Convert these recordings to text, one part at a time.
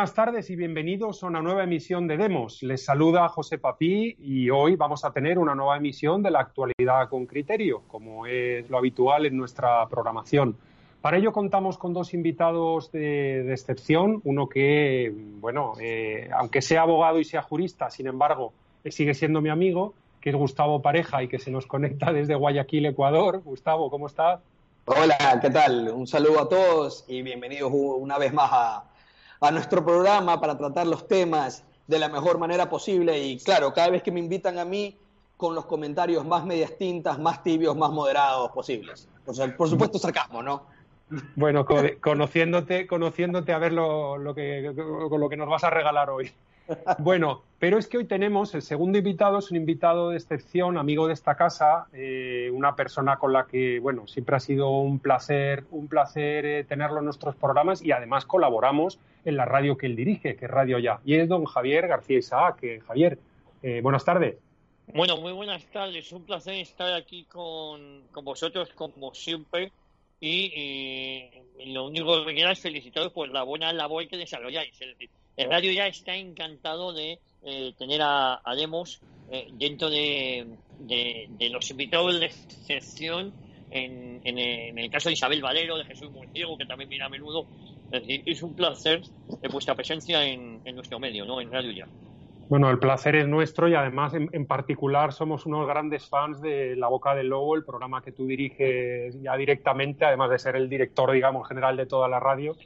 buenas tardes y bienvenidos a una nueva emisión de Demos. Les saluda José Papí y hoy vamos a tener una nueva emisión de la actualidad con criterio, como es lo habitual en nuestra programación. Para ello contamos con dos invitados de, excepción, uno que, bueno, eh, aunque sea abogado y sea jurista, sin embargo, sigue siendo mi amigo, que es Gustavo Pareja y que se nos conecta desde Guayaquil, Ecuador. Gustavo, ¿cómo estás? Hola, ¿qué tal? Un saludo a todos y bienvenidos una vez más a, a nuestro programa para tratar los temas de la mejor manera posible y claro, cada vez que me invitan a mí con los comentarios más medias tintas, más tibios, más moderados posibles. Por, supuesto, sarcasmo, ¿no? Bueno, conociéndote, conociéndote a ver lo, lo, que, lo que nos vas a regalar hoy. Bueno, pero es que hoy tenemos el segundo invitado, es un invitado de excepción, amigo de esta casa, eh, una persona con la que, bueno, siempre ha sido un placer, un placer eh, tenerlo en nuestros programas y además colaboramos en la radio que él dirige, que es Radio Ya. Y es don Javier García Isaac. Javier, eh, buenas tardes. Bueno, muy buenas tardes. Un placer estar aquí con, vosotros, como siempre. Y lo único que quiero es felicitaros por la buena labor que desarrolláis. Es decir, el radio ya está encantado de eh, tener a, Demos eh, dentro de, los invitados de excepción en, el caso de Isabel Valero, de Jesús Murciego, que también viene a menudo. Es decir, es un placer de vuestra presencia en, nuestro medio, ¿no? En Radio Ya. Bueno, el placer es nuestro y además en, particular somos unos grandes fans de La Boca del Lobo, el programa que tú diriges ya directamente, además de ser el director, digamos, general de toda la radio.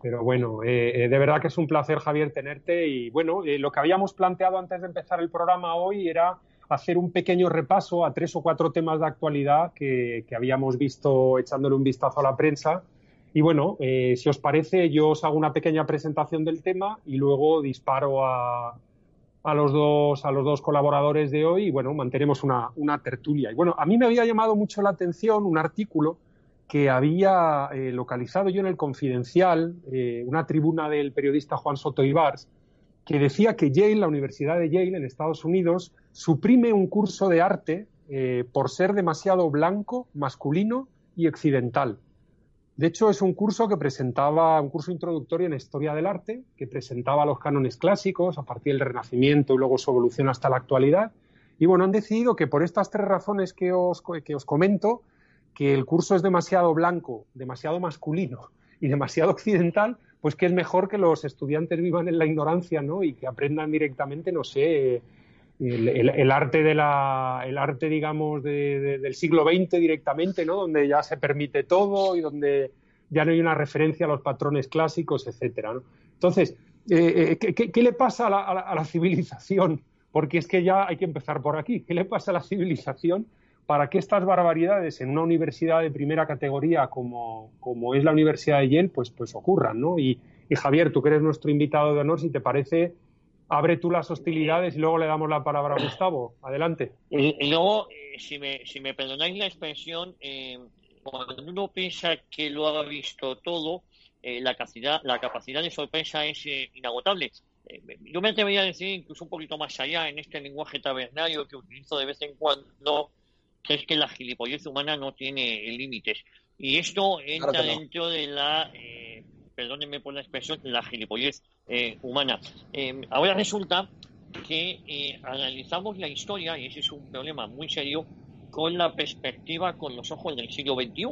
Pero bueno, eh, eh, de verdad que es un placer, Javier, tenerte. Y bueno, eh, lo que habíamos planteado antes de empezar el programa hoy era hacer un pequeño repaso a tres o cuatro temas de actualidad que, habíamos visto echándole un vistazo a la prensa. Y bueno, si os parece, yo os hago una pequeña presentación del tema y luego disparo a, a los dos, a los dos colaboradores de hoy y bueno, mantenemos una, una tertulia. Y bueno, a mí me había llamado mucho la atención un artículo que había eh, localizado yo en el Confidencial, eh, una tribuna del periodista Juan Soto Ibars, que decía que Yale, la Universidad de Yale en Estados Unidos, suprime un curso de arte eh, por ser demasiado blanco, masculino y occidental. De hecho, es un curso que presentaba, un curso introductorio en historia del arte, que presentaba los cánones clásicos a partir del Renacimiento y luego su evolución hasta la actualidad. Y bueno, han decidido que por estas tres razones que os, que os comento, que el curso es demasiado blanco, demasiado masculino y demasiado occidental, pues que es mejor que los estudiantes vivan en la ignorancia, ¿no? Y que aprendan directamente, no sé, el, arte de la, el arte, digamos, del siglo XX directamente, ¿no? Donde ya se permite todo y donde ya no hay una referencia a los patrones clásicos, etcétera, ¿no? Entonces, eh, eh, ¿qué, le pasa a la civilización? Porque es que ya hay que empezar por aquí. ¿Qué le pasa a la civilización para que estas barbaridades en una universidad de primera categoría como, es la Universidad de Yale, pues, pues ocurran, ¿no? Y, Javier, tú que eres nuestro invitado de honor, si te parece, abre tú las hostilidades y luego le damos la palabra a Gustavo. Adelante. Y, luego, eh, si, me, si me perdonáis la expresión, eh, cuando uno piensa que lo ha visto todo, eh, la, capacidad, la capacidad de sorpresa es inagotable. yo me atrevería a decir incluso un poquito más allá en este lenguaje tabernario que utilizo de vez en cuando, que es que la gilipollez humana no tiene límites. Y esto entra dentro de la, eh, perdónenme por la expresión, la gilipollez eh, humana. Eh, ahora resulta que eh, analizamos la historia, y ese es un problema muy serio, con la perspectiva, con los ojos del siglo XXI.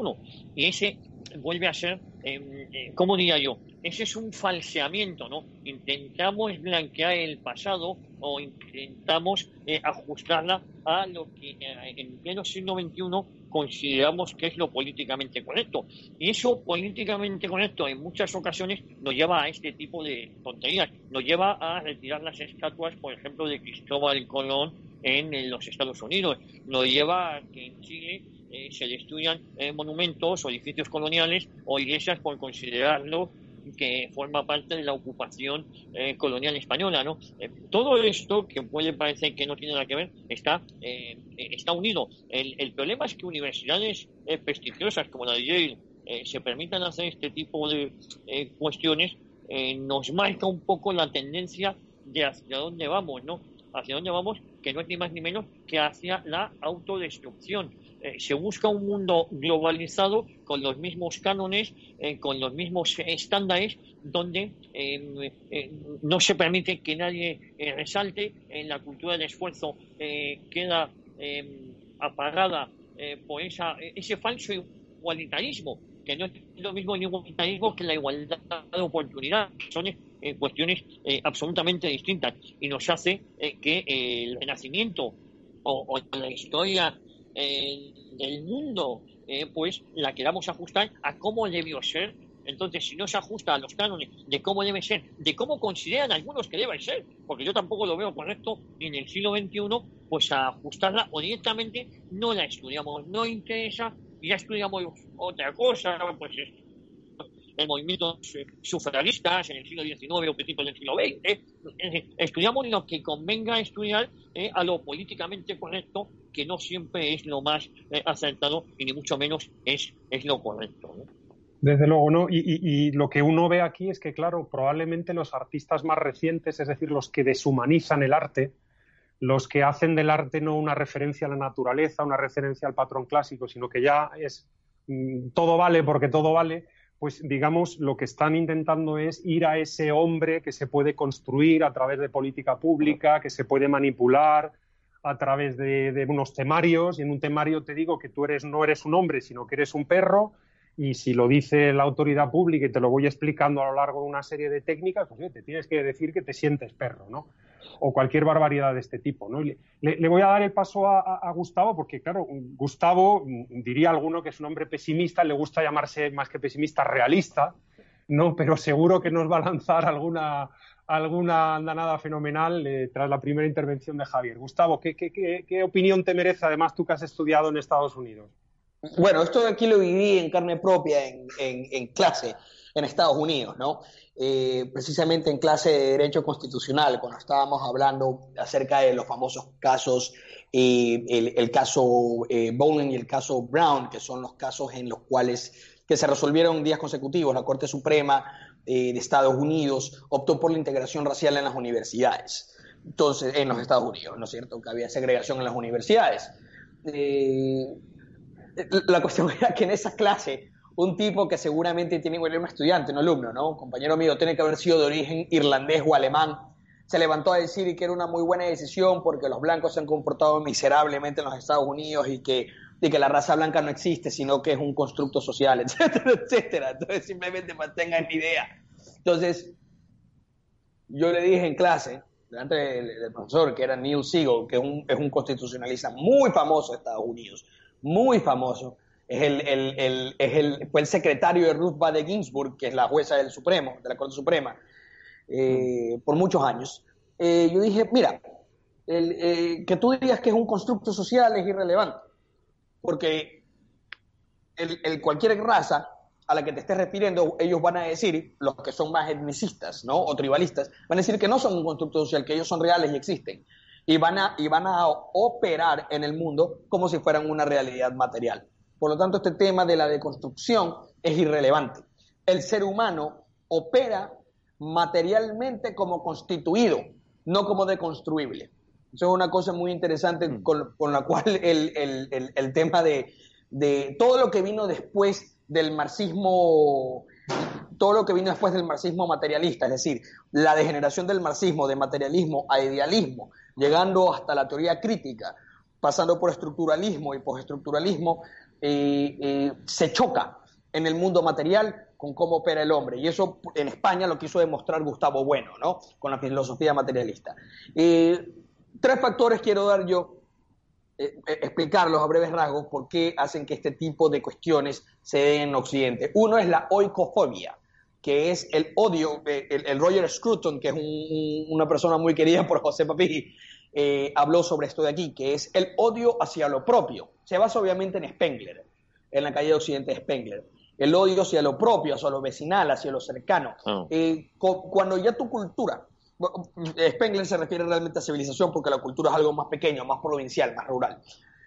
Y ese vuelve a ser, eh, ¿cómo diría yo? Ese es un falseamiento, ¿no? Intentamos blanquear el pasado o intentamos eh, ajustarla a lo que eh, en pleno siglo XXI consideramos que es lo políticamente correcto. Y eso políticamente correcto en muchas ocasiones nos lleva a este tipo de tonterías. Nos lleva a retirar las estatuas, por ejemplo, de Cristóbal Colón en los Estados Unidos. Nos lleva a que en Chile eh, se destruyan monumentos o edificios coloniales o iglesias por considerarlo que forma parte de la ocupación eh, colonial española, ¿no? Eh, todo esto, que puede parecer que no tiene nada que ver, está, eh, está unido. El, el, problema es que universidades prestigiosas como la de Yale se permitan hacer este tipo de cuestiones, nos marca un poco la tendencia de hacia dónde vamos, ¿no? Hacia dónde vamos que no es ni más ni menos que hacia la autodestrucción. Eh, se busca un mundo globalizado con los mismos cánones, eh, con los mismos estándares, donde em, eh, no se permite que nadie resalte, en la cultura del esfuerzo queda em, apagada por esa, ese falso igualitarismo, que no es lo mismo el igualitarismo que la igualdad de oportunidad, son cuestiones absolutamente distintas y nos hace que el renacimiento o la historia del mundo, eh, pues la queramos ajustar a cómo debió ser. Entonces, si no se ajusta a los cánones de cómo debe ser, de cómo consideran algunos que debe ser, porque yo tampoco lo veo correcto en el siglo XXI, pues a ajustarla o directamente no la estudiamos, no interesa, ya estudiamos otra cosa, pues el movimiento sufragistas en el siglo XIX o principios del siglo XX. Estudiamos lo que convenga estudiar eh, a lo políticamente correcto, que no siempre es lo más eh, acertado y ni mucho menos es, es lo correcto. Desde luego, ¿no? Y, lo que uno ve aquí es que, claro, probablemente los artistas más recientes, es decir, los que deshumanizan el arte, los que hacen del arte no una referencia a la naturaleza, una referencia al patrón clásico, sino que ya es mm, todo vale porque todo vale, pues digamos, lo que están intentando es ir a ese hombre que se puede construir a través de política pública, que se puede manipular a través de, unos temarios, y en un temario te digo que tú eres, no eres un hombre, sino que eres un perro, y si lo dice la autoridad pública y te lo voy explicando a lo largo de una serie de técnicas, pues te tienes que decir que te sientes perro, ¿no? O cualquier barbaridad de este tipo. ¿no? Le, voy a dar el paso a, Gustavo porque, claro, Gustavo, diría alguno que es un hombre pesimista, le gusta llamarse más que pesimista realista, ¿no? pero seguro que nos va a lanzar alguna, alguna andanada fenomenal eh, tras la primera intervención de Javier. Gustavo, ¿qué, opinión te merece, además tú que has estudiado en Estados Unidos? Bueno, esto aquí lo viví en carne propia en, en clase en Estados Unidos, ¿no? Eh, precisamente en clase de Derecho Constitucional, cuando estábamos hablando acerca de los famosos casos, eh, el, caso eh, Bowling y el caso Brown, que son los casos en los cuales que se resolvieron días consecutivos, la Corte Suprema de Estados Unidos optó por la integración racial en las universidades. Entonces, en los Estados Unidos, ¿no es cierto? Que había segregación en las universidades. la cuestión era que en esa clase un tipo que seguramente tiene un estudiante, un alumno, ¿no? Un compañero mío, tiene que haber sido de origen irlandés o alemán, se levantó a decir que era una muy buena decisión porque los blancos se han comportado miserablemente en los Estados Unidos y que, que la raza blanca no existe, sino que es un constructo social, etcétera, etcétera. Entonces simplemente mantengan la idea. Entonces, yo le dije en clase, delante del, profesor, que era Neil Siegel, que es un, es un constitucionalista muy famoso de Estados Unidos, muy famoso, es el, el, es el, fue el secretario de Ruth Bader Ginsburg, que es la jueza del Supremo, de la Corte Suprema, eh, por muchos años. Eh, yo dije, mira, eh, que tú digas que es un constructo social es irrelevante, porque el, cualquier raza a la que te estés refiriendo, ellos van a decir, los que son más etnicistas ¿no? o tribalistas, van a decir que no son un constructo social, que ellos son reales y existen. Y van, a, y van a operar en el mundo como si fueran una realidad material. Por lo tanto, este tema de la deconstrucción es irrelevante. El ser humano opera materialmente como constituido, no como deconstruible. Eso es una cosa muy interesante mm. con, la cual el, tema de, de, todo lo que vino después del marxismo, todo lo que vino después del marxismo materialista, es decir, la degeneración del marxismo de materialismo a idealismo, llegando hasta la teoría crítica, pasando por estructuralismo y postestructuralismo, eh, eh, se choca en el mundo material con cómo opera el hombre. Y eso en España lo quiso demostrar Gustavo Bueno, ¿no? Con la filosofía materialista. Eh, tres factores quiero dar yo, explicarlos a breves rasgos, por qué hacen que este tipo de cuestiones se den en Occidente. Uno es la oicofobia, que es el odio, el, Roger Scruton, que es una persona muy querida por José Papi, eh, habló sobre esto de aquí, que es el odio hacia lo propio. Se basa obviamente en Spengler, en la calle de Occidente de Spengler. El odio hacia lo propio, hacia lo vecinal, hacia lo cercano. Ah. Eh, cuando ya tu cultura, Spengler se refiere realmente a civilización porque la cultura es algo más pequeño, más provincial, más rural.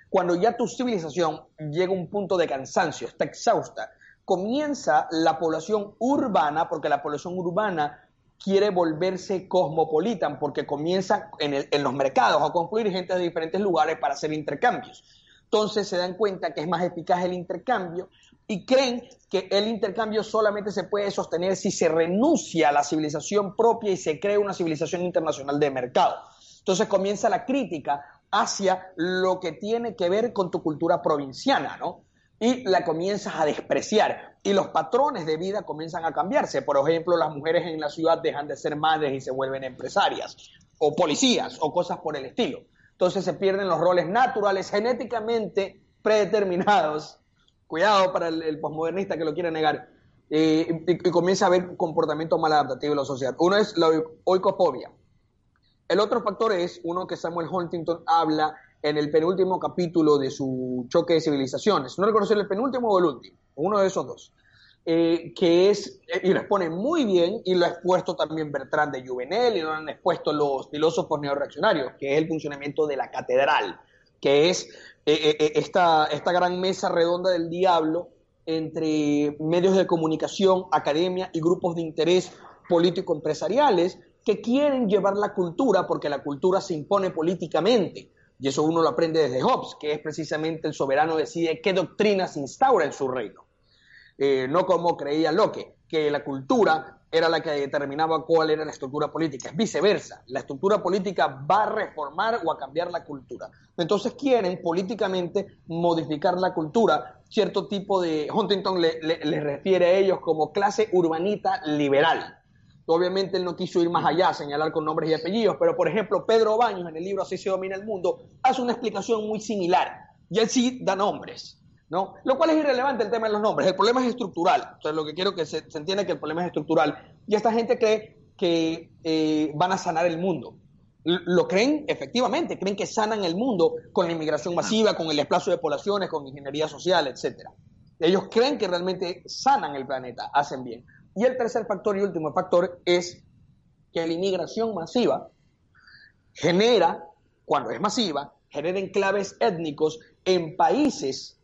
Cuando ya tu civilización llega a un punto de cansancio, está exhausta, comienza la población urbana, porque la población urbana quiere volverse cosmopolitan porque comienza en, en los mercados a concluir gente de diferentes lugares para hacer intercambios. Entonces se dan cuenta que es más eficaz el intercambio y creen que el intercambio solamente se puede sostener si se renuncia a la civilización propia y se crea una civilización internacional de mercado. Entonces comienza la crítica hacia lo que tiene que ver con tu cultura provinciana, ¿no? Y la comienzas a despreciar. Y los patrones de vida comienzan a cambiarse. Por ejemplo, las mujeres en la ciudad dejan de ser madres y se vuelven empresarias, o policías, o cosas por el estilo. Entonces se pierden los roles naturales, genéticamente predeterminados cuidado para el, posmodernista que lo quiere negar, y, comienza a haber comportamiento maladaptativo en la sociedad. Uno es la oicofobia. El otro factor es uno que Samuel Huntington habla en el penúltimo capítulo de su choque de civilizaciones. No recuerdo el penúltimo o el último, uno de esos dos. Eh, que es, y lo expone muy bien, y lo ha expuesto también Bertrand de Juvenel, y lo han expuesto los filósofos neoreaccionarios, que es el funcionamiento de la catedral, que es eh, eh, eh, esta, esta gran mesa redonda del diablo entre medios de comunicación, academia y grupos de interés político-empresariales que quieren llevar la cultura porque la cultura se impone políticamente. Y eso uno lo aprende desde Hobbes, que es precisamente el soberano decide qué doctrina se instaura en su reino. no como creía Locke, que la cultura era la que determinaba cuál era la estructura política. Es viceversa. La estructura política va a reformar o a cambiar la cultura. Entonces quieren políticamente modificar la cultura. Cierto tipo de... Huntington le, refiere a ellos como clase urbanita liberal. Obviamente él no quiso ir más allá, señalar con nombres y apellidos, pero por ejemplo Pedro Baños en el libro Así se domina el mundo hace una explicación muy similar. Y él sí da nombres. ¿no? Lo cual es irrelevante el tema de los nombres. El problema es estructural. Entonces, lo que quiero que se, entienda entienda que el problema es estructural. Y esta gente cree que eh, van a sanar el mundo. lo creen efectivamente, creen que sanan el mundo con la inmigración masiva, con el desplazo de poblaciones, con ingeniería social, etc. Ellos creen que realmente sanan el planeta, hacen bien. Y el tercer factor y último factor es que la inmigración masiva genera, cuando es masiva, genera enclaves étnicos en países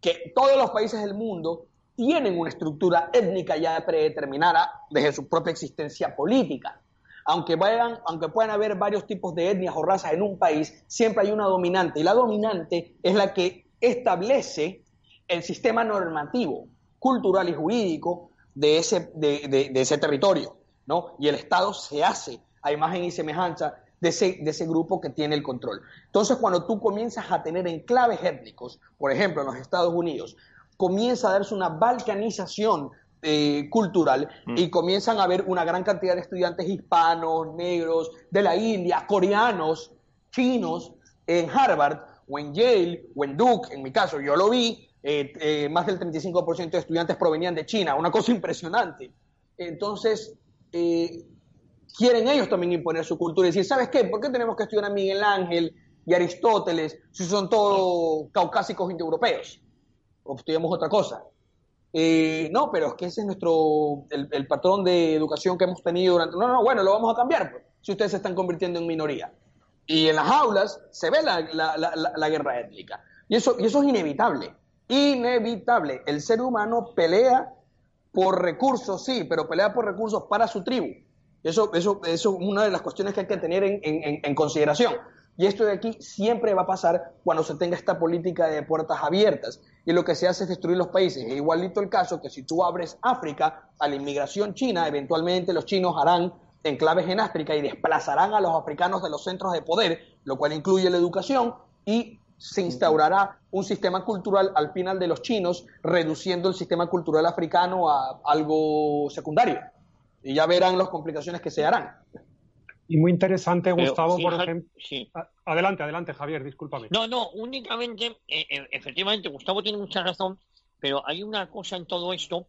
que todos los países del mundo tienen una estructura étnica ya predeterminada desde su propia existencia política. Aunque, vayan, aunque puedan haber varios tipos de etnias o razas en un país, siempre hay una dominante. Y la dominante es la que establece el sistema normativo, cultural y jurídico de ese, de, de ese territorio. ¿no? Y el Estado se hace a imagen y semejanza de ese, grupo que tiene el control. Entonces, cuando tú comienzas a tener enclaves étnicos, por ejemplo, en los Estados Unidos, comienza a darse una balcanización eh, cultural mm. y comienzan a haber una gran cantidad de estudiantes hispanos, negros, de la India, coreanos, chinos, en Harvard o en Yale o en Duke, en mi caso, yo lo vi, eh, eh, más del 35% de estudiantes provenían de China, una cosa impresionante. Entonces, quieren ellos también imponer su cultura y decir, ¿sabes qué? ¿Por qué tenemos que estudiar a Miguel Ángel y Aristóteles si son todos caucásicos indoeuropeos? O estudiamos otra cosa. Eh, no, pero es que ese es nuestro, el, patrón de educación que hemos tenido durante... No, no, bueno, lo vamos a cambiar, pues, si ustedes se están convirtiendo en minoría. Y en las aulas se ve la, la, guerra étnica. Y eso, y eso es inevitable. Inevitable. El ser humano pelea por recursos, sí, pero pelea por recursos para su tribu eso, eso, eso es una de las cuestiones que hay que tener en, consideración. Y esto de aquí siempre va a pasar cuando se tenga esta política de puertas abiertas. Y lo que se hace es destruir los países. Es igualito el caso que si tú abres África a la inmigración china, eventualmente los chinos harán enclaves en África y desplazarán a los africanos de los centros de poder, lo cual incluye la educación, y se instaurará un sistema cultural al final de los chinos, reduciendo el sistema cultural africano a algo secundario y ya verán las complicaciones que se harán. Y muy interesante, Gustavo, por ejemplo. Adelante, adelante, Javier, discúlpame. No, no, únicamente, eh, eh, efectivamente, Gustavo tiene mucha razón, pero hay una cosa en todo esto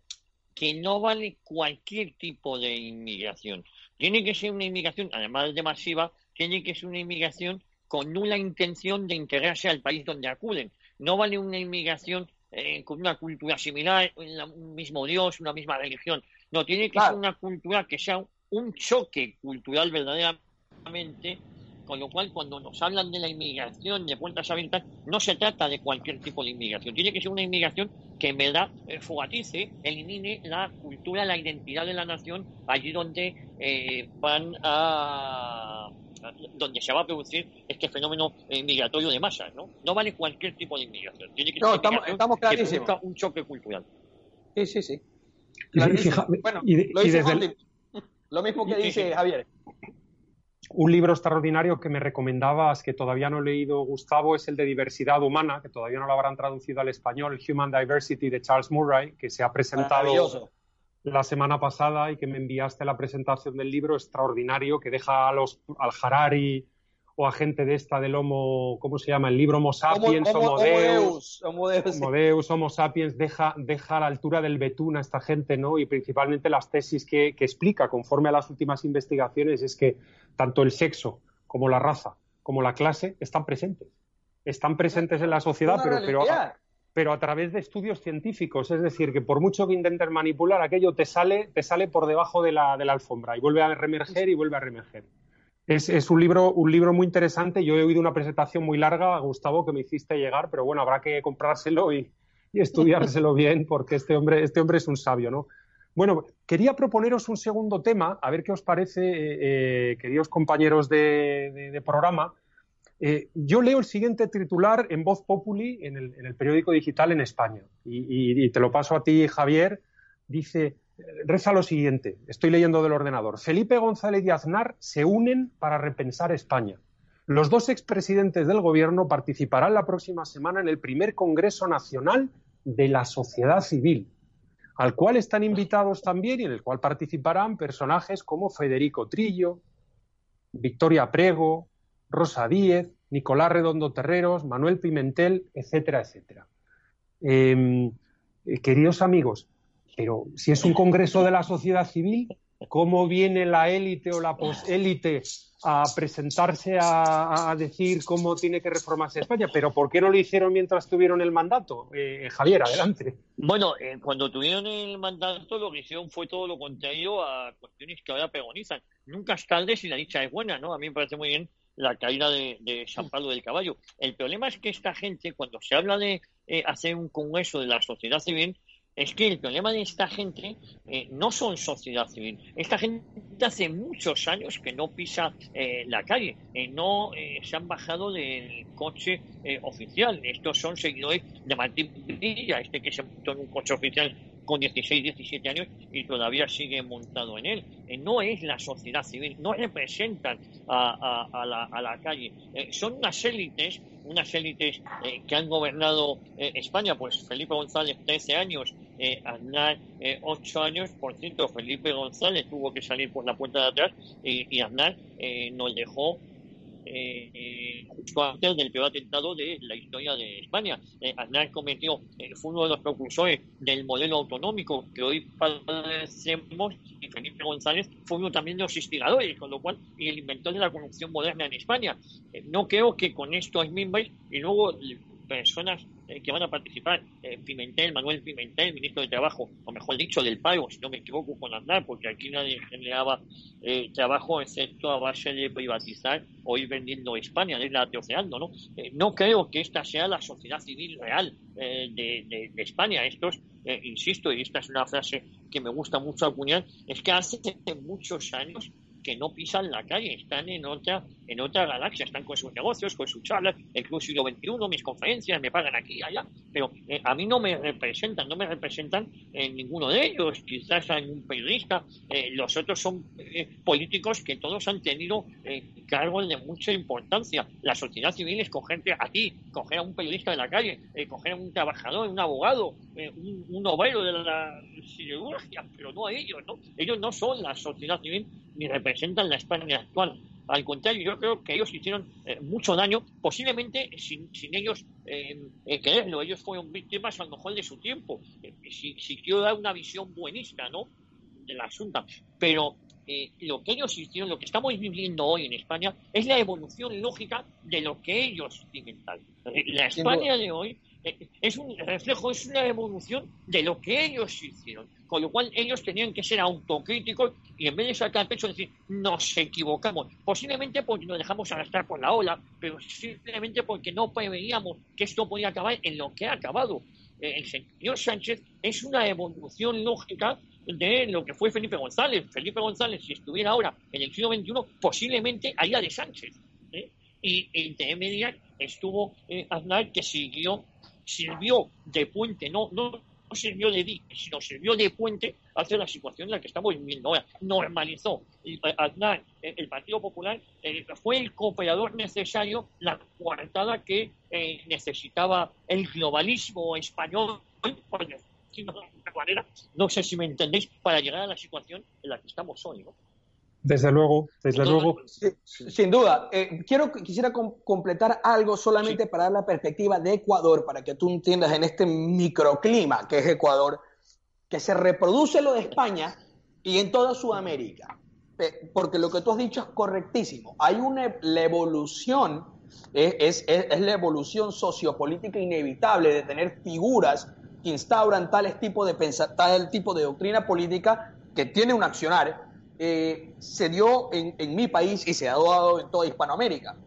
que no vale cualquier tipo de inmigración. Tiene que ser una inmigración, además de masiva, tiene que ser una inmigración con nula intención de integrarse al país donde acuden. No vale una inmigración eh, con una cultura similar, un mismo Dios, una misma religión. No, tiene que ser una cultura que sea un choque cultural verdaderamente con lo cual cuando nos hablan de la inmigración de puertas abiertas, no se trata de cualquier tipo de inmigración, tiene que ser una inmigración que en verdad eh, fogatice, elimine la cultura, la identidad de la nación allí donde eh, van a donde se va a producir este fenómeno eh, migratorio de masas, ¿no? No vale cualquier tipo de inmigración. Tiene que no, estamos, estamos que un choque cultural. Sí, sí, sí. bueno, lo, dice lo mismo que dice Javier. Un libro extraordinario que me recomendabas, que todavía no he leído, Gustavo, es el de Diversidad Humana, que todavía no lo habrán traducido al español, Human Diversity de Charles Murray, que se ha presentado la semana pasada y que me enviaste la presentación del libro extraordinario que deja a los, al Harari o a gente de esta del Homo, ¿cómo se llama? El libro Homo sapiens, Homo, Deus, Homo Deus, Homo sapiens, deja, deja a la altura del betún a esta gente, ¿no? Y principalmente las tesis que, que explica, conforme a las últimas investigaciones, es que tanto el sexo como la raza como la clase están presentes. Están presentes en la sociedad, pero, pero, pero a través de estudios científicos. Es decir, que por mucho que intentes manipular, aquello te sale, te sale por debajo de la, de la alfombra y vuelve a reemerger y vuelve a reemerger. Es, un, libro, un libro muy interesante. Yo he oído una presentación muy larga, Gustavo, que me hiciste llegar, pero bueno, habrá que comprárselo y, estudiárselo bien porque este hombre, este hombre es un sabio, ¿no? Bueno, quería proponeros un segundo tema, a ver qué os parece, eh, eh, queridos compañeros de, programa. Eh, yo leo el siguiente titular en Voz Populi, en el, periódico digital en España, y, te lo paso a ti, Javier. Dice, reza lo siguiente, estoy leyendo del ordenador. Felipe González y Aznar se unen para repensar España. Los dos expresidentes del gobierno participarán la próxima semana en el primer Congreso Nacional de la Sociedad Civil, al cual están invitados también y en el cual participarán personajes como Federico Trillo, Victoria Prego, Rosa Díez, Nicolás Redondo Terreros, Manuel Pimentel, etcétera, etcétera. Em, eh, queridos amigos, pero si es un congreso de la sociedad civil, ¿cómo viene la élite o la posélite a presentarse a, decir cómo tiene que reformarse España? ¿Pero por qué no lo hicieron mientras tuvieron el mandato? Eh, Javier, adelante. Bueno, eh, cuando tuvieron el mandato lo que hicieron fue todo lo contrario a cuestiones que ahora pregonizan. Nunca es tarde si la dicha es buena, ¿no? A mí me parece muy bien la caída de, San Pablo del Caballo. El problema es que esta gente, cuando se habla de eh, hacer un congreso de la sociedad civil, es que el problema de esta gente eh, no son sociedad civil. Esta gente hace muchos años que no pisa eh, la calle, eh, no se han bajado del coche oficial. Estos son seguidores de Martín Villa, este que se montó en un coche oficial con 16, 17 años y todavía sigue montado en él. no es la sociedad civil, no representan a, la, a la, calle. son unas élites unas élites eh, que han gobernado eh, España, pues Felipe González 13 años, eh, Aznar 8 años, por cierto, Felipe González tuvo que salir por la puerta de atrás y, y Aznar nos dejó eh, justo antes del peor atentado de la historia de España. Eh, Aznar cometió, eh, fue uno de los propulsores del modelo autonómico que hoy padecemos y Felipe González fue uno también de los instigadores, con lo cual, el inventor de la corrupción moderna en España. Eh, no creo que con esto es mismos y luego personas eh, que van a participar, eh, Pimentel, Manuel Pimentel, ministro de Trabajo, o mejor dicho, del pago, si no me equivoco con Andar, porque aquí nadie generaba eh, trabajo excepto a base de privatizar o ir vendiendo España, de la Oceano, ¿no? no creo que esta sea la sociedad civil real de, de, España. Estos, insisto, y esta es una frase que me gusta mucho acuñar, es que hace muchos años que no pisan la calle, están en otra, en otra galaxia, están con sus negocios, con sus charlas, el Club Siglo XXI, mis conferencias, me pagan aquí y allá, pero eh, a mí no me representan, no me representan en ninguno de ellos, quizás hay un periodista, eh, los otros son eh, políticos que todos han tenido cargos de mucha importancia. La sociedad civil es cogerte a ti, coger a un periodista de la calle, coger a un trabajador, un abogado, un, un obrero de la siderurgia, pero no a ellos, ¿no? Ellos no son la sociedad civil ni representan la España actual. Al contrario, yo creo que ellos hicieron eh, mucho daño, posiblemente sin, sin ellos eh, eh, quererlo. Ellos fueron víctimas a lo mejor de su tiempo. si, si, quiero dar una visión buenista, ¿no? Del asunto. Pero lo que ellos hicieron, lo que estamos viviendo hoy en España, es la evolución lógica de lo que ellos inventaron. La España de hoy eh, es un reflejo, es una evolución de lo que ellos hicieron. Con lo cual ellos tenían que ser autocríticos y en vez de sacar pecho decir, nos equivocamos. Posiblemente porque nos dejamos arrastrar por la ola, pero simplemente porque no preveíamos que esto podía acabar en lo que ha acabado. Eh, el señor Sánchez es una evolución lógica de lo que fue Felipe González. Felipe González, si estuviera ahora en el siglo XXI, posiblemente haría de Sánchez. ¿eh? Y entre medias estuvo eh, Aznar, que siguió, sirvió de puente, no, no, sirvió de dique, sino sirvió de puente hacia la situación en la que estamos viviendo. Normalizó. Eh, Aznar, el Partido Popular, fue el cooperador necesario, la coartada que necesitaba el globalismo español, manera, no sé si me entendéis, para llegar a la situación en la que estamos hoy, ¿no? Desde luego, desde luego. sin duda. Eh, quiero, quisiera completar algo solamente para dar la perspectiva de Ecuador, para que tú entiendas en este microclima que es Ecuador, que se reproduce lo de España y en toda Sudamérica. Porque lo que tú has dicho es correctísimo. Hay una la evolución, es, es, es la evolución sociopolítica inevitable de tener figuras que instauran tales tipo de tal tipo de doctrina política que tiene un accionar, eh, se dio en, en, mi país y se ha dado en toda Hispanoamérica.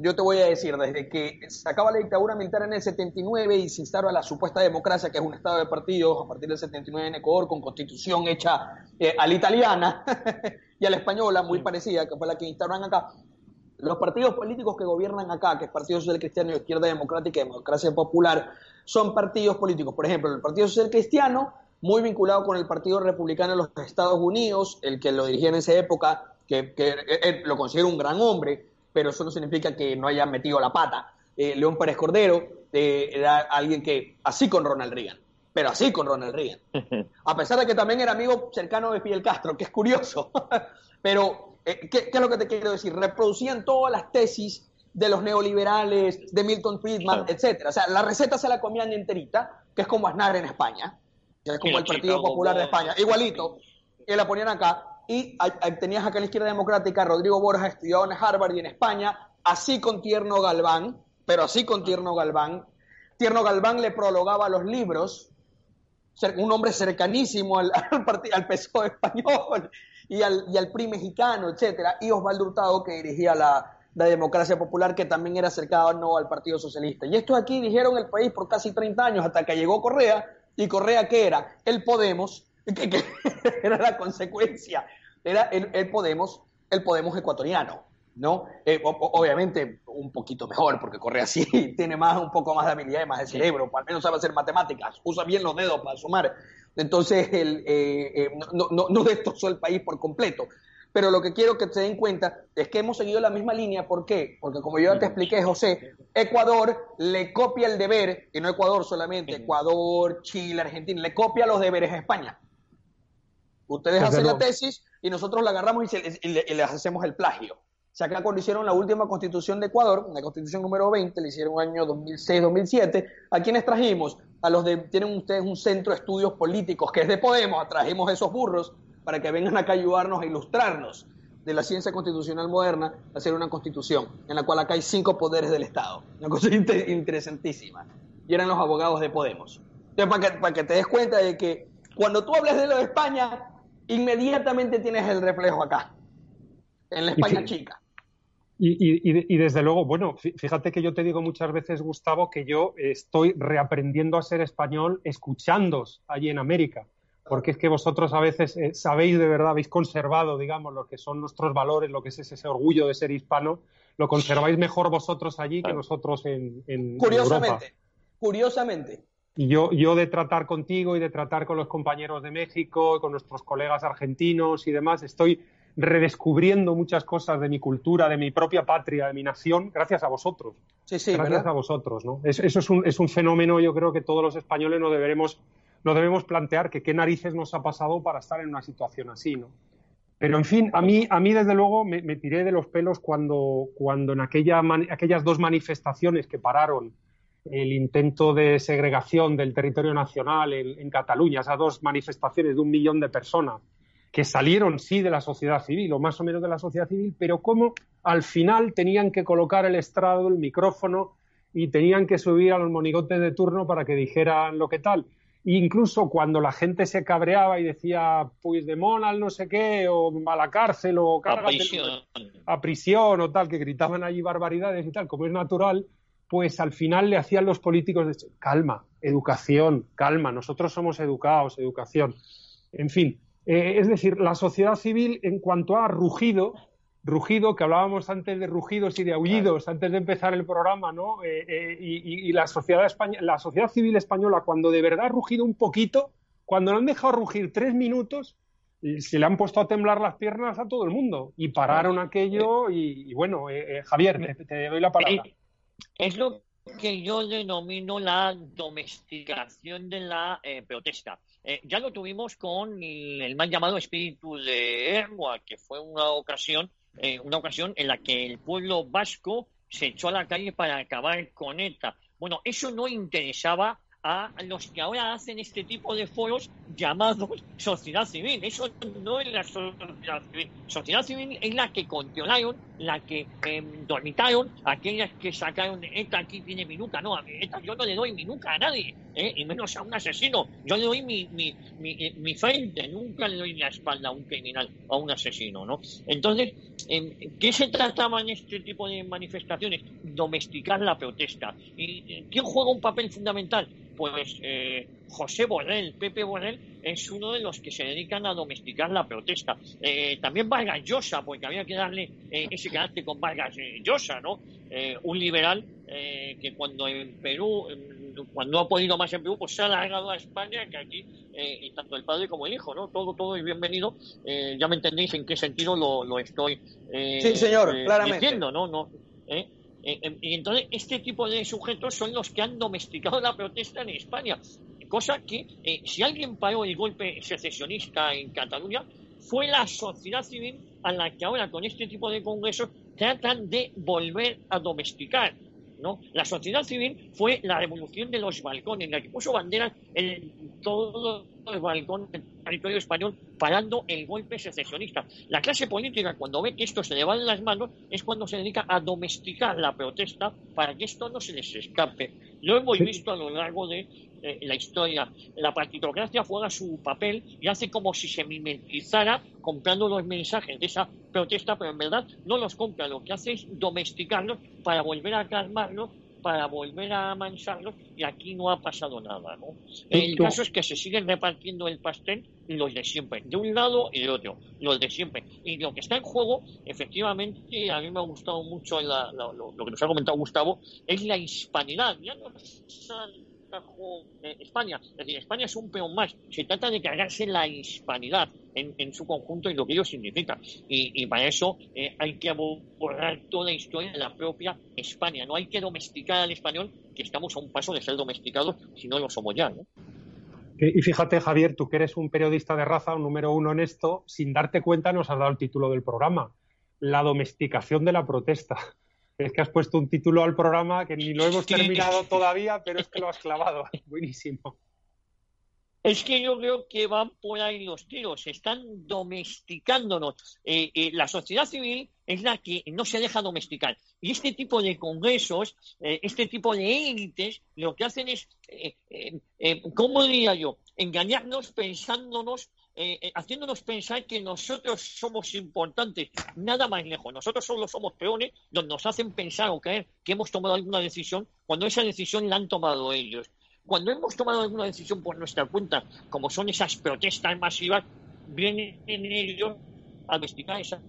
Yo te voy a decir, desde que se acaba la dictadura militar en el 79 y se instaura la supuesta democracia, que es un estado de partidos a partir del 79 en Ecuador, con constitución hecha eh, a la italiana y a la española, muy parecida, que fue la que instauran acá, los partidos políticos que gobiernan acá, que es Partido Social Cristiano, Izquierda Democrática y Democracia Popular, son partidos políticos. Por ejemplo, el Partido Social Cristiano, muy vinculado con el Partido Republicano de los Estados Unidos, el que lo dirigía en esa época, que, lo considero un gran hombre, pero eso no significa que no haya metido la pata. Eh, León Pérez Cordero eh, era alguien que, así con Ronald Reagan, pero así con Ronald Reagan. A pesar de que también era amigo cercano de Fidel Castro, que es curioso. pero eh, ¿qué, es lo que te quiero decir? Reproducían todas las tesis de los neoliberales, de Milton Friedman, etcétera. O sea, la receta se la comían enterita, que es como Aznar en España, que es como el Partido Popular de España, igualito, y la ponían acá. Y tenías acá en la izquierda democrática Rodrigo Borja, estudiado en Harvard y en España, así con Tierno Galván, pero así con Tierno Galván. Tierno Galván le prologaba los libros, un hombre cercanísimo al, al, al PSOE español, y al, y al PRI mexicano, etcétera, y Osvaldo Hurtado, que dirigía la, democracia popular, que también era cercano al Partido Socialista. Y esto aquí dijeron el país por casi 30 años, hasta que llegó Correa, y Correa, ¿qué era? El Podemos, que, era la consecuencia, era el, Podemos, el Podemos ecuatoriano. ¿no? Eh, obviamente un poquito mejor, porque Correa sí tiene más, un poco más de habilidad y más de cerebro, al menos sabe hacer matemáticas, usa bien los dedos para sumar, entonces, el, eh, eh, no, no, no, destrozó el país por completo. Pero lo que quiero que se den cuenta es que hemos seguido la misma línea. ¿Por qué? Porque como yo ya te expliqué, José, Ecuador le copia el deber, y no Ecuador solamente, Ecuador, Chile, Argentina, le copia los deberes a España. Ustedes hacen la tesis y nosotros la agarramos y, les hacemos el plagio. O sea, acá cuando hicieron la última constitución de Ecuador, la constitución número 20, le hicieron año 2006-2007, ¿a quiénes trajimos? a los de, tienen ustedes un centro de estudios políticos que es de Podemos, trajimos esos burros para que vengan acá a ayudarnos a ilustrarnos de la ciencia constitucional moderna, hacer una constitución en la cual acá hay cinco poderes del Estado. Una cosa interesantísima. Y eran los abogados de Podemos. Entonces, para que, para que te des cuenta de que cuando tú hablas de lo de España, inmediatamente tienes el reflejo acá, en la España chica. Y, desde luego, bueno, fíjate que yo te digo muchas veces, Gustavo, que yo estoy reaprendiendo a ser español escuchándos allí en América, porque es que vosotros a veces eh, sabéis de verdad, habéis conservado, digamos, lo que son nuestros valores, lo que es ese orgullo de ser hispano, lo conserváis mejor vosotros allí que nosotros en, en Curiosamente, curiosamente. Y yo, yo de tratar contigo y de tratar con los compañeros de México, con nuestros colegas argentinos y demás, estoy redescubriendo muchas cosas de mi cultura, de mi propia patria, de mi nación, gracias a vosotros. Sí, sí, gracias a vosotros, ¿no? eso es un, es un fenómeno, yo creo que todos los españoles no deberemos, no debemos plantear que qué narices nos ha pasado para estar en una situación así, ¿no? Pero en fin, a mí, a mí desde luego me, tiré de los pelos cuando, cuando en aquella aquellas dos manifestaciones que pararon el intento de segregación del territorio nacional en, en Cataluña, esas dos manifestaciones de un millón de personas, que salieron sí de la sociedad civil o más o menos de la sociedad civil, pero cómo al final tenían que colocar el estrado, el micrófono y tenían que subir a los monigotes de turno para que dijeran lo que tal. Incluso cuando la gente se cabreaba y decía, pues de al no sé qué, o a la cárcel, o a prisión. a prisión, o tal, que gritaban allí barbaridades y tal, como es natural, pues al final le hacían los políticos de calma, educación, calma, nosotros somos educados, educación. En fin, eh, es decir, la sociedad civil en cuanto a rugido, rugido, que hablábamos antes de rugidos y de aullidos antes de empezar el programa, ¿no? Eh, eh, y, la, sociedad la sociedad civil española, cuando de verdad ha rugido un poquito, cuando lo han dejado rugir tres minutos, se le han puesto a temblar las piernas a todo el mundo y pararon aquello y, bueno, Javier, te, doy la palabra. Es lo que yo denomino la domesticación de la protesta. Eh, ya lo tuvimos con el, mal llamado espíritu de Erwa, que fue una ocasión, eh, una ocasión en la que el pueblo vasco se echó a la calle para acabar con ETA. Bueno, eso no interesaba a los que ahora hacen este tipo de foros llamados sociedad civil. Eso no es la sociedad civil. Sociedad civil es la que controlaron, la que eh, dormitaron, aquellas que sacaron, esta aquí tiene mi nuca. No, a esta yo no le doy mi nuca a nadie, ¿eh? y menos a un asesino. Yo le doy mi, mi, mi, mi, frente, nunca le doy la espalda a un criminal, a un asesino. ¿no? Entonces, ¿qué se trataba en este tipo de manifestaciones? Domesticar la protesta. ¿Y quién juega un papel fundamental? pues eh, José Borrell, Pepe Borrell, es uno de los que se dedican a domesticar la protesta. Eh, también Vargas Llosa, porque había que darle eh, ese carácter con Vargas Llosa, ¿no? un liberal que cuando en Perú, cuando ha podido más en Perú, pues se ha largado a España, que aquí, tanto el padre como el hijo, ¿no? Todo, todo es bienvenido. ya me entendéis en qué sentido lo, estoy sí, señor, claramente. diciendo, ¿no? no eh, y entonces este tipo de sujetos son los que han domesticado la protesta en España. Cosa que, eh, si alguien paró el golpe secesionista en Cataluña, fue la sociedad civil a la que ahora con este tipo de congresos tratan de volver a domesticar. ¿No? La sociedad civil fue la revolución de los balcones, la que puso banderas en todo el balcón del territorio español parando el golpe secesionista. La clase política, cuando ve que esto se le va de las manos, es cuando se dedica a domesticar la protesta para que esto no se les escape. Lo hemos visto a lo largo de eh, la historia. La partitocracia juega su papel y hace como si se mimetizara comprando los mensajes de esa protesta, pero en verdad no los compra. Lo que hace es domesticarlos para volver a calmarlos para volver a amansarlos y aquí no ha pasado nada. ¿no? El caso es que se siguen repartiendo el pastel los de siempre, de un lado y de otro, los de siempre. Y lo que está en juego, efectivamente, a mí me ha gustado mucho lo, que nos ha comentado Gustavo, es la hispanidad. Ya no España. Es decir, España es un peón más. Se trata de cargarse la hispanidad en, su conjunto y lo que ello significa. Y, para eso eh, hay que borrar toda la historia de la propia España. No hay que domesticar al español, que estamos a un paso de ser domesticados, si no lo somos ya. Y fíjate, Javier, tú que eres un periodista de raza, un número uno en esto, sin darte cuenta nos has dado el título del programa, la domesticación de la protesta es que has puesto un título al programa que ni lo hemos terminado todavía, pero es que lo has clavado. Buenísimo. Es que yo creo que van por ahí los tiros, están domesticándonos. Eh, eh, la sociedad civil es la que no se deja domesticar. Y este tipo de congresos, eh, este tipo de élites, lo que hacen es, ¿cómo diría yo?, engañarnos pensándonos eh, eh, haciéndonos pensar que nosotros somos importantes, nada más lejos. Nosotros solo somos peones donde nos hacen pensar o creer que hemos tomado alguna decisión cuando esa decisión la han tomado ellos. Cuando hemos tomado alguna decisión por nuestra cuenta, como son esas protestas masivas, vienen ellos a investigar esa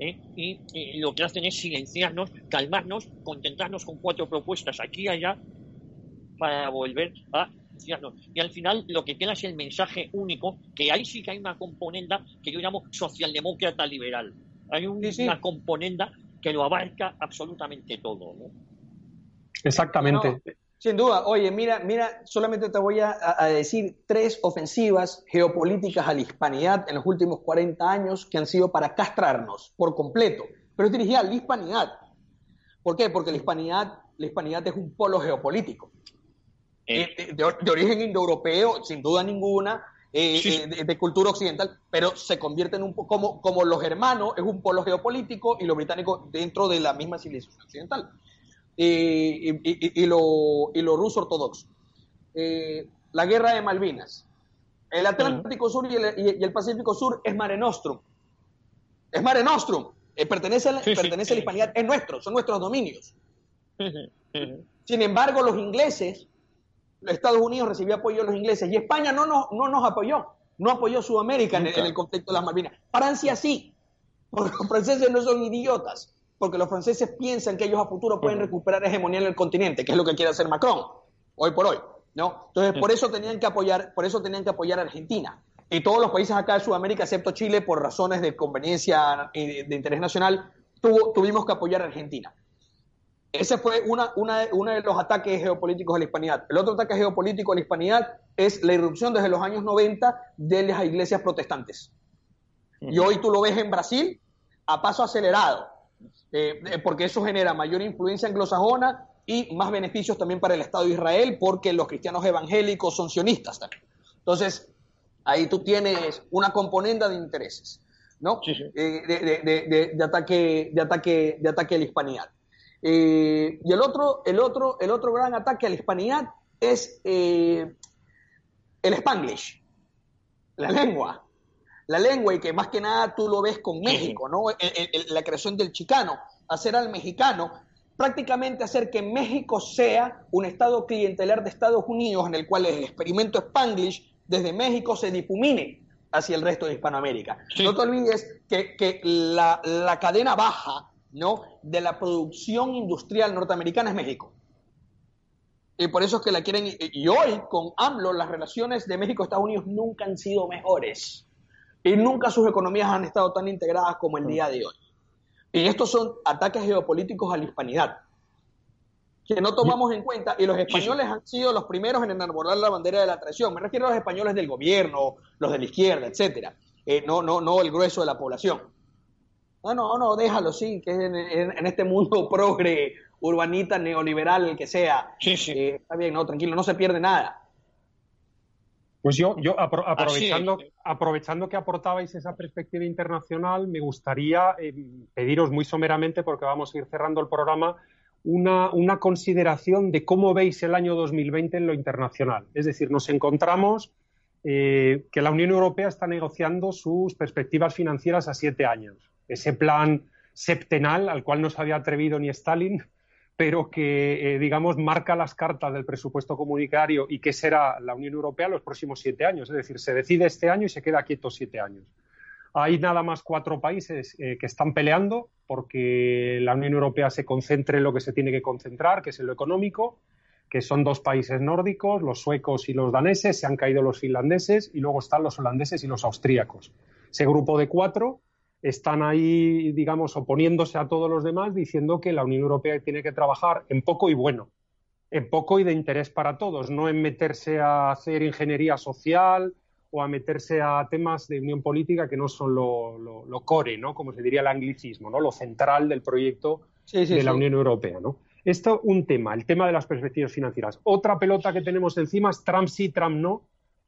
¿eh? y, lo que hacen es silenciarnos, calmarnos, contentarnos con cuatro propuestas aquí y allá para volver a y al final lo que queda es el mensaje único, que ahí sí que hay una componenda que yo llamo socialdemócrata liberal. Hay una componenda que lo abarca absolutamente todo. Exactamente. sin duda. Oye, mira, mira, solamente te voy a, decir tres ofensivas geopolíticas a la hispanidad en los últimos 40 años que han sido para castrarnos por completo, pero es dirigida a la hispanidad. ¿Por qué? Porque la hispanidad, la hispanidad es un polo geopolítico. Eh, eh, de, origen indoeuropeo, sin duda ninguna, eh, de, cultura occidental, pero se convierte en un como, como los hermanos, es un polo geopolítico y lo británico dentro de la misma civilización occidental. y, lo, y lo ruso ortodoxo. Eh, la guerra de Malvinas. El Atlántico Sur y el, Pacífico Sur es Mare Nostrum. Es Mare Nostrum. Eh, pertenece a, pertenece a la hispanidad. Es nuestro, son nuestros dominios. Sin embargo, los ingleses, Estados Unidos recibió apoyo de los ingleses y España no nos, no nos apoyó. No apoyó Sudamérica en, el conflicto de las Malvinas. Francia sí, porque los franceses no son idiotas, porque los franceses piensan que ellos a futuro pueden recuperar hegemonía en el continente, que es lo que quiere hacer Macron, hoy por hoy. ¿no? Entonces, por eso tenían que apoyar, por eso tenían que apoyar a Argentina. Y todos los países acá de Sudamérica, excepto Chile, por razones de conveniencia y de, interés nacional, tuvimos que apoyar a Argentina. Ese fue una, uno de los ataques geopolíticos a la hispanidad. El otro ataque geopolítico a la hispanidad es la irrupción desde los años 90 de las iglesias protestantes. Y hoy tú lo ves en Brasil a paso acelerado, eh, eh, porque eso genera mayor influencia anglosajona y más beneficios también para el Estado de Israel porque los cristianos evangélicos son sionistas también. Entonces, ahí tú tienes una componenda de intereses, ¿no? Eh, de, ataque, de, ataque, de ataque a la hispanidad. Eh, y el otro, el, otro, el otro gran ataque a la hispanidad es eh, el spanglish, la lengua. La lengua, y que más que nada tú lo ves con México, ¿no? la creación del chicano, hacer al mexicano prácticamente hacer que México sea un estado clientelar de Estados Unidos en el cual el experimento Spanglish desde México se difumine hacia el resto de Hispanoamérica. No te olvides que, la, cadena baja ¿no? de la producción industrial norteamericana es México. Y por eso es que la quieren. Y hoy, con AMLO, las relaciones de México Estados Unidos nunca han sido mejores. Y nunca sus economías han estado tan integradas como el día de hoy. Y estos son ataques geopolíticos a la hispanidad, que no tomamos en cuenta, y los españoles han sido los primeros en enarbolar la bandera de la traición. Me refiero a los españoles del gobierno, los de la izquierda, etcétera. Eh, no, no, no el grueso de la población. No, no, no, déjalo, sí, que en, este mundo progre, urbanita, neoliberal, el que sea. Sí, sí. Eh, está bien, no, tranquilo, no se pierde nada. Pues yo, yo aprovechando, aprovechando que aportabais esa perspectiva internacional, me gustaría eh, pediros muy someramente, porque vamos a ir cerrando el programa, una, una, consideración de cómo veis el año 2020 en lo internacional. Es decir, nos encontramos eh, que la Unión Europea está negociando sus perspectivas financieras a siete años. Ese plan septenal al cual no se había atrevido ni Stalin pero que, eh, digamos, marca las cartas del presupuesto comunitario y que será la Unión Europea los próximos siete años. Es decir, se decide este año y se queda quieto siete años. Hay nada más cuatro países eh, que están peleando porque la Unión Europea se concentre en lo que se tiene que concentrar, que es en lo económico, que son dos países nórdicos, los suecos y los daneses, se han caído los finlandeses y luego están los holandeses y los austríacos. Ese grupo de cuatro están ahí, digamos, oponiéndose a todos los demás, diciendo que la Unión Europea tiene que trabajar en poco y bueno, en poco y de interés para todos, no en meterse a hacer ingeniería social o a meterse a temas de unión política que no son lo, core, ¿no? Como se diría el anglicismo, ¿no? Lo central del proyecto de la Unión Europea, ¿no? Esto, un tema, el tema de las perspectivas financieras. Otra pelota que tenemos encima es Trump sí, Trump no,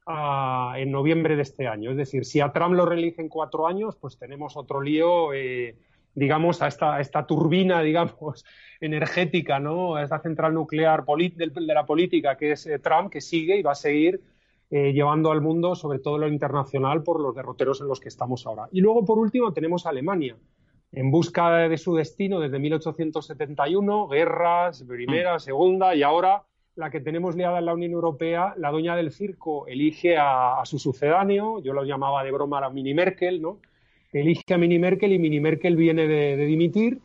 en noviembre de este año. Es decir, si a Trump lo en cuatro años, pues tenemos otro lío, eh, digamos, a esta, esta turbina, digamos, energética, ¿no? A esta central nuclear de, la política que es eh, Trump, que sigue y va a seguir eh, llevando al mundo, sobre todo lo internacional, por los derroteros en los que estamos ahora. Y luego, por último, tenemos a Alemania, en busca de su destino desde 1871, guerras, primera, segunda, y ahora la que tenemos liada en la Unión Europea, la doña del circo elige a, su sucedáneo, yo lo llamaba de broma la mini Merkel, ¿no? Elige a mini Merkel y mini Merkel viene de, dimitir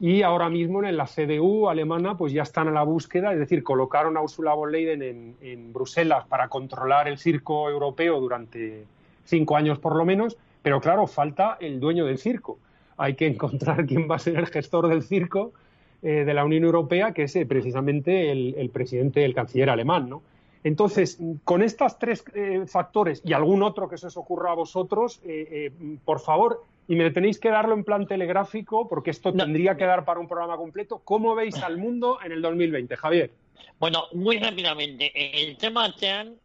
y ahora mismo en la CDU alemana pues ya están a la búsqueda, es decir, colocaron a Ursula von Leyen en, en Bruselas para controlar el circo europeo durante cinco años por lo menos, pero claro, falta el dueño del circo. Hay que encontrar quién va a ser el gestor del circo eh, de la Unión Europea, que es eh, precisamente el, presidente, el canciller alemán, ¿no? Entonces, con estos tres eh, factores y algún otro que se os ocurra a vosotros, por favor, y me tenéis que darlo en plan telegráfico, porque esto tendría que dar para un programa completo, ¿cómo veis al mundo en el 2020, Javier? Bueno, muy rápidamente, el tema TEAN,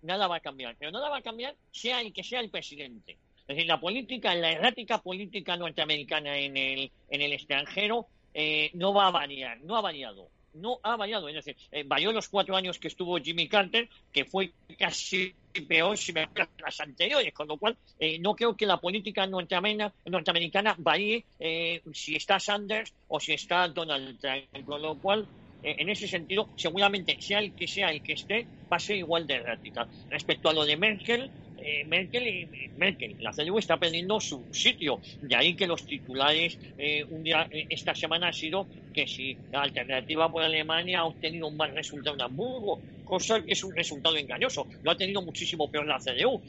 nada va a cambiar, pero nada va a cambiar sea el que sea el presidente. Es decir, la política, la errática política norteamericana en el, en el extranjero eh, no va a variar, no ha variado no ha variado. Es decir, eh, varió los cuatro años que estuvo Jimmy Carter, que fue casi peor si me las anteriores, con lo cual eh, no creo que la política norteamericana, norteamericana varíe eh, si está Sanders o si está Donald Trump, con lo cual en ese sentido, seguramente sea el que sea el que esté, va a ser igual de errática. Respecto a lo de Merkel, eh, Merkel, y Merkel, la CDU está perdiendo su sitio. De ahí que los titulares eh, un día, eh, esta semana ha sido que si la alternativa por Alemania ha obtenido un mal resultado en Hamburgo, cosa que es un resultado engañoso. Lo ha tenido muchísimo peor la CDU.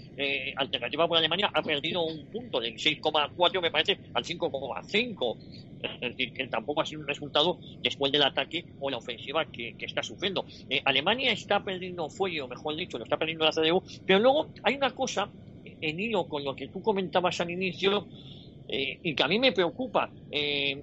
alternativa por Alemania ha perdido un punto del 6,4 me parece al 5,5. Es decir, que tampoco ha sido un resultado después del ataque o la ofensiva que, está sufriendo. Alemania está perdiendo fuelle, o mejor dicho, lo está perdiendo la CDU, pero luego hay una cosa en hilo con lo que tú comentabas al inicio eh, y que a mí me preocupa. Eh,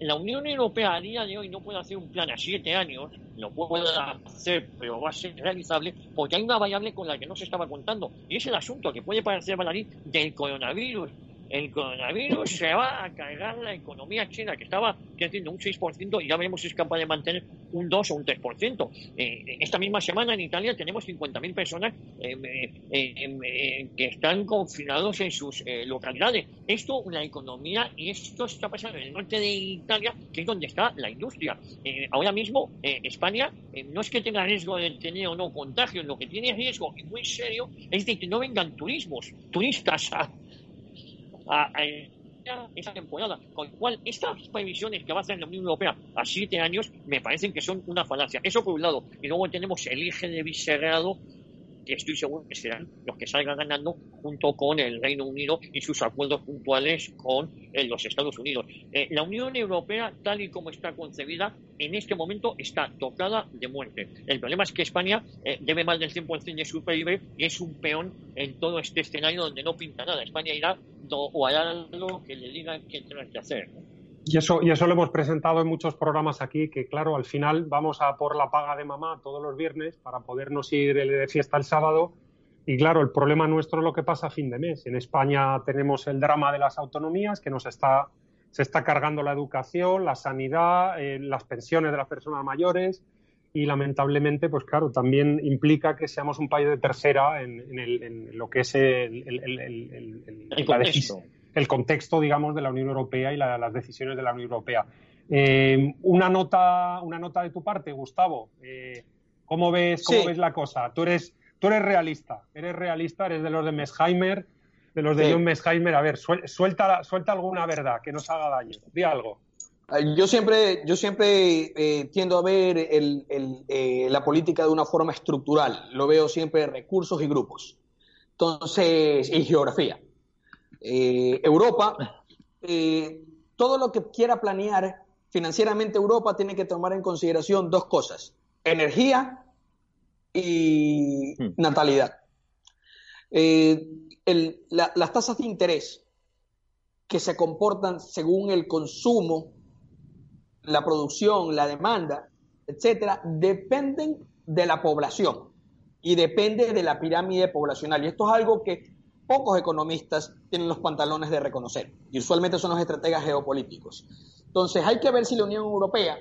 la Unión Europea a día de hoy no puede hacer un plan a siete años, lo puede hacer, pero va a ser realizable porque hay una variable con la que no se estaba contando y es el asunto que puede parecer baladí del coronavirus el coronavirus se va a cargar la economía china, que estaba creciendo un 6%, y ya veremos si es capaz de mantener un 2 o un 3%. Eh, esta misma semana en Italia tenemos 50.000 personas eh, eh, que están confinados en sus localidades. Esto, la economía, y esto está pasando en el norte de Italia, que es donde está la industria. ahora mismo, España no es que tenga riesgo de tener o no contagios, lo que tiene riesgo, y muy serio, es de que no vengan turismos, turistas a a, esa temporada. Con lo cual, estas previsiones que va a hacer la Unión Europea a siete años me parecen que son una falacia. Eso por un lado. Y luego tenemos el eje de Visegrado estoy seguro que serán los que salgan ganando junto con el Reino Unido y sus acuerdos puntuales con eh, los Estados Unidos. Eh, la Unión Europea, tal y como está concebida, en este momento está tocada de muerte. El problema es que España eh, debe más del 100% de su PIB y es un peón en todo este escenario donde no pinta nada. España irá o hará lo que le digan que tiene que hacer. Y eso, y eso lo hemos presentado en muchos programas aquí, que claro, al final vamos a por la paga de mamá todos los viernes para podernos ir de fiesta el sábado. Y claro, el problema nuestro es lo que pasa a fin de mes. En España tenemos el drama de las autonomías, que nos está, se está cargando la educación, la sanidad, eh, las pensiones de las personas mayores. Y lamentablemente, pues claro, también implica que seamos un país de tercera en, lo que es el, el, el el contexto, digamos, de la Unión Europea y las decisiones de la Unión Europea. Eh, una, nota, una nota de tu parte, Gustavo. Eh, ¿Cómo, ves, cómo ves la cosa? Tú eres, tú eres realista, eres realista, eres de los de Mesheimer, de los de John Mesheimer. A ver, suelta, suelta alguna verdad que nos haga daño. Di algo. Yo siempre, yo siempre eh, tiendo a ver la política de una forma estructural. Lo veo siempre recursos y grupos. Entonces, y geografía. Eh, Europa, eh, todo lo que quiera planear financieramente Europa tiene que tomar en consideración dos cosas, energía y hmm. natalidad. Eh, las tasas de interés que se comportan según el consumo, la producción, la demanda, etcétera, dependen de la población y depende de la pirámide poblacional. Y esto es algo que pocos economistas tienen los pantalones de reconocer, y usualmente son los estrategas geopolíticos. Entonces, hay que ver si la Unión Europea,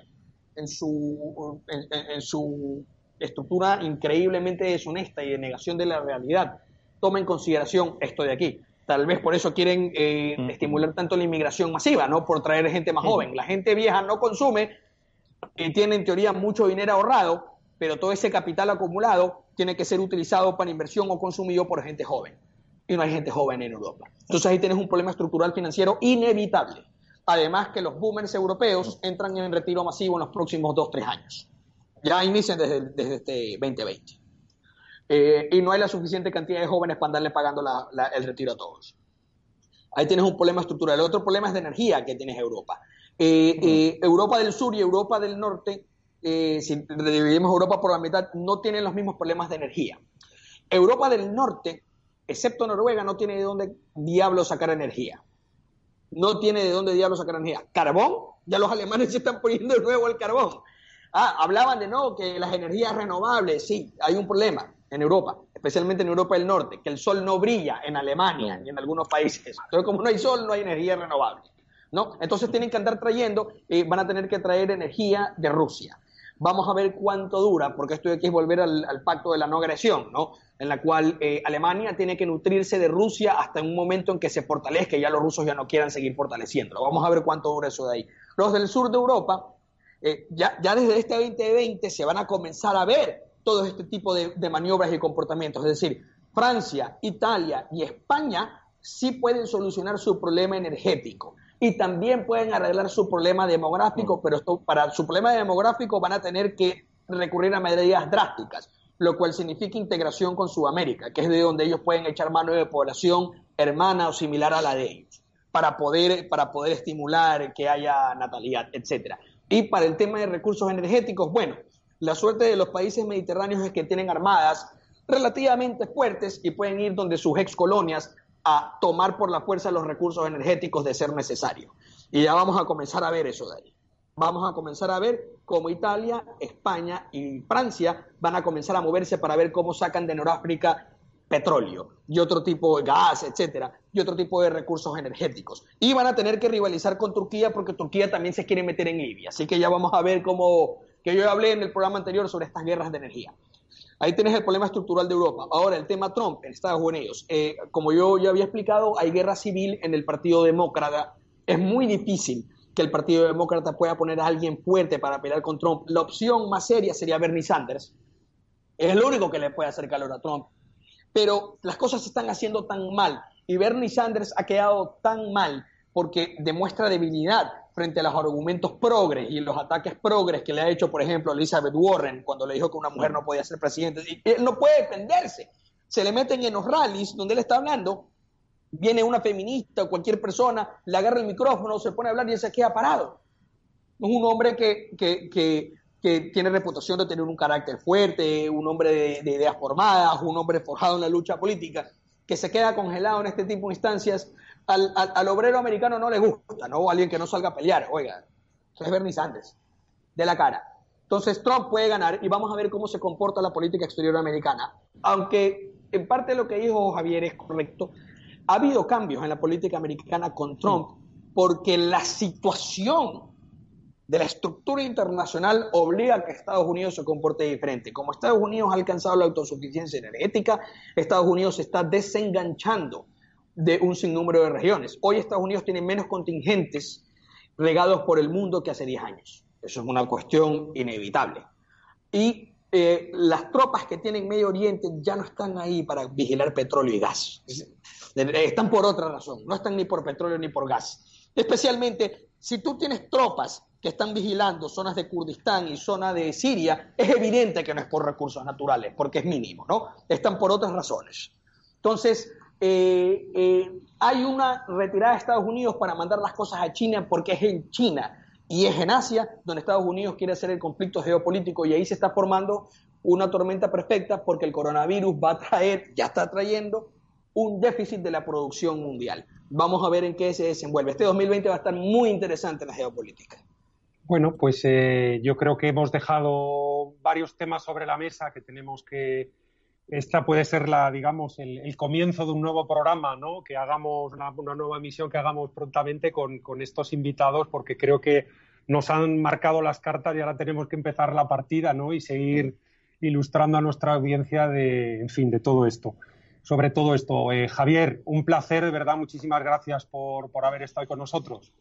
en su, en, su estructura increíblemente deshonesta y de negación de la realidad, toma en consideración esto de aquí. Tal vez por eso quieren eh, estimular tanto la inmigración masiva, ¿no? Por traer gente más joven. La gente vieja no consume y tiene en teoría mucho dinero ahorrado, pero todo ese capital acumulado tiene que ser utilizado para inversión o consumido por gente joven y no hay gente joven en Europa. Entonces ahí tienes un problema estructural financiero inevitable. Además que los boomers europeos entran en retiro masivo en los próximos dos, tres años. Ya inician desde, desde este 2020. Eh, y no hay la suficiente cantidad de jóvenes para andarle pagando el retiro a todos. Ahí tienes un problema estructural. El otro problema es de energía que tienes Europa. Eh, eh, Europa del Sur y Europa del Norte, si dividimos Europa por la mitad, no tienen los mismos problemas de energía. Europa del Norte excepto Noruega, no tiene de dónde diablo sacar energía. No tiene de dónde diablo sacar energía. Carbón, ya los alemanes se están poniendo de nuevo el carbón. Ah, hablaban de no, que las energías renovables, sí, hay un problema en Europa, especialmente en Europa del Norte, que el sol no brilla en Alemania y en algunos países. Entonces, como no hay sol, no hay energía renovable. ¿no? Entonces tienen que andar trayendo, eh, van a tener que traer energía de Rusia. Vamos a ver cuánto dura, porque esto hay que volver al, pacto de la no agresión, ¿no? En la cual eh, Alemania tiene que nutrirse de Rusia hasta un momento en que se fortalezca y ya los rusos ya no quieran seguir fortaleciéndolo. Vamos a ver cuánto dura eso de ahí. Los del sur de Europa, eh, ya, desde este 2020 se van a comenzar a ver todo este tipo de maniobras y comportamientos. Es decir, Francia, Italia y España sí pueden solucionar su problema energético y también pueden arreglar su problema demográfico, mm. pero esto, para su problema demográfico van a tener que recurrir a medidas drásticas, lo cual significa integración con Sudamérica, que es de donde ellos pueden echar mano de población hermana o similar a la de ellos, para poder, para poder estimular que haya natalidad, etcétera. Y para el tema de recursos energéticos, bueno, la suerte de los países mediterráneos es que tienen armadas relativamente fuertes y pueden ir donde sus ex colonias a tomar por la fuerza los recursos energéticos de ser necesario. Y ya vamos a comenzar a ver eso de ahí. Vamos a comenzar a ver cómo Italia, España y Francia van a comenzar a moverse para ver cómo sacan de Noráfrica petróleo y otro tipo de gas, etcétera, y otro tipo de recursos energéticos. Y van a tener que rivalizar con Turquía porque Turquía también se quiere meter en Libia. Así que ya vamos a ver cómo, que yo hablé en el programa anterior sobre estas guerras de energía. Ahí tienes el problema estructural de Europa. Ahora, el tema Trump en Estados Unidos. Eh, como yo ya había explicado, hay guerra civil en el Partido Demócrata. Es muy difícil que el Partido Demócrata pueda poner a alguien fuerte para pelear con Trump. La opción más seria sería Bernie Sanders. Es el único que le puede hacer calor a Trump. Pero las cosas se están haciendo tan mal y Bernie Sanders ha quedado tan mal porque demuestra debilidad frente a los argumentos progres y los ataques progres que le ha hecho, por ejemplo, Elizabeth Warren cuando le dijo que una mujer no podía ser presidente. Y él no puede defenderse. Se le meten en los rallies donde él está hablando, viene una feminista o cualquier persona, le agarra el micrófono, se pone a hablar y él se queda parado. Es un hombre que, que, que, tiene reputación de tener un carácter fuerte, un hombre de ideas formadas, un hombre forjado en la lucha política, que se queda congelado en este tipo de instancias al, obrero americano no le gusta, ¿no? O alguien que no salga a pelear. Oiga, eso es Bernie Sanders, de la cara. Entonces Trump puede ganar y vamos a ver cómo se comporta la política exterior americana. Aunque en parte lo que dijo Javier es correcto, ha habido cambios en la política americana con Trump porque la situación de la estructura internacional obliga a que Estados Unidos se comporte diferente. Como Estados Unidos ha alcanzado la autosuficiencia energética, Estados Unidos se está desenganchando de un sinnúmero de regiones. Hoy Estados Unidos tiene menos contingentes regados por el mundo que hace 10 años. Eso es una cuestión inevitable. Y eh, las tropas que tienen Medio Oriente ya no están ahí para vigilar petróleo y gas. Están por otra razón, no están ni por petróleo ni por gas. Especialmente si tú tienes tropas que están vigilando zonas de Kurdistán y zona de Siria, es evidente que no es por recursos naturales, porque es mínimo, ¿no? Están por otras razones. Entonces, eh, eh, hay una retirada de Estados Unidos para mandar las cosas a China porque es en China y es en Asia donde Estados Unidos quiere hacer el conflicto geopolítico y ahí se está formando una tormenta perfecta porque el coronavirus va a traer, ya está trayendo un déficit de la producción mundial. Vamos a ver en qué se desenvuelve. Este 2020 va a estar muy interesante en la geopolítica. Bueno, pues eh, yo creo que hemos dejado varios temas sobre la mesa que tenemos que, esta puede ser la, digamos, el, comienzo de un nuevo programa, ¿no? Que hagamos una, nueva emisión que hagamos prontamente con, estos invitados, porque creo que nos han marcado las cartas y ahora tenemos que empezar la partida, ¿no? Y seguir ilustrando a nuestra audiencia de, en fin, de todo esto. Sobre todo esto. Eh, Javier, un placer, de verdad, muchísimas gracias por, por haber estado con nosotros.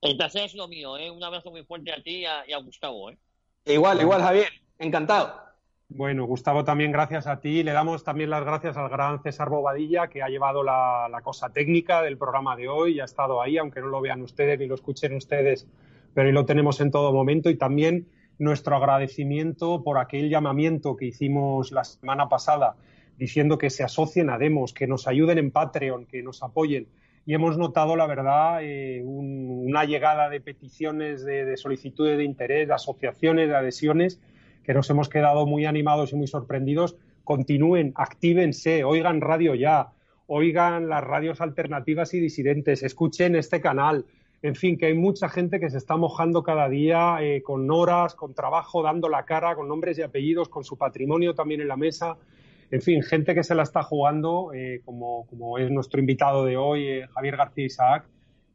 El placer es lo mío, ¿eh? Un abrazo muy fuerte a ti y a, y a Gustavo, ¿eh? Igual, igual, Javier. Encantado. Bueno, Gustavo, también gracias a ti. Le damos también las gracias al gran César Bobadilla, que ha llevado la, cosa técnica del programa de hoy y ha estado ahí, aunque no lo vean ustedes ni lo escuchen ustedes, pero ahí lo tenemos en todo momento. Y también nuestro agradecimiento por aquel llamamiento que hicimos la semana pasada, diciendo que se asocien a Demos, que nos ayuden en Patreon, que nos apoyen. Y hemos notado, la verdad, eh, una llegada de peticiones, de, de solicitudes de interés, de asociaciones, de adhesiones que nos hemos quedado muy animados y muy sorprendidos, continúen, actívense, oigan radio ya, oigan las radios alternativas y disidentes, escuchen este canal. En fin, que hay mucha gente que se está mojando cada día eh, con horas, con trabajo, dando la cara, con nombres y apellidos, con su patrimonio también en la mesa. En fin, gente que se la está jugando, eh, como, como, es nuestro invitado de hoy, eh, Javier García Isaac,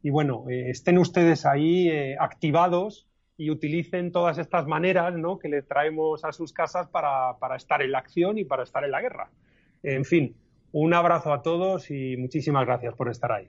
y bueno, estén ustedes ahí activados y utilicen todas estas maneras ¿no? que les traemos a sus casas para, para estar en la acción y para estar en la guerra. En fin, un abrazo a todos y muchísimas gracias por estar ahí.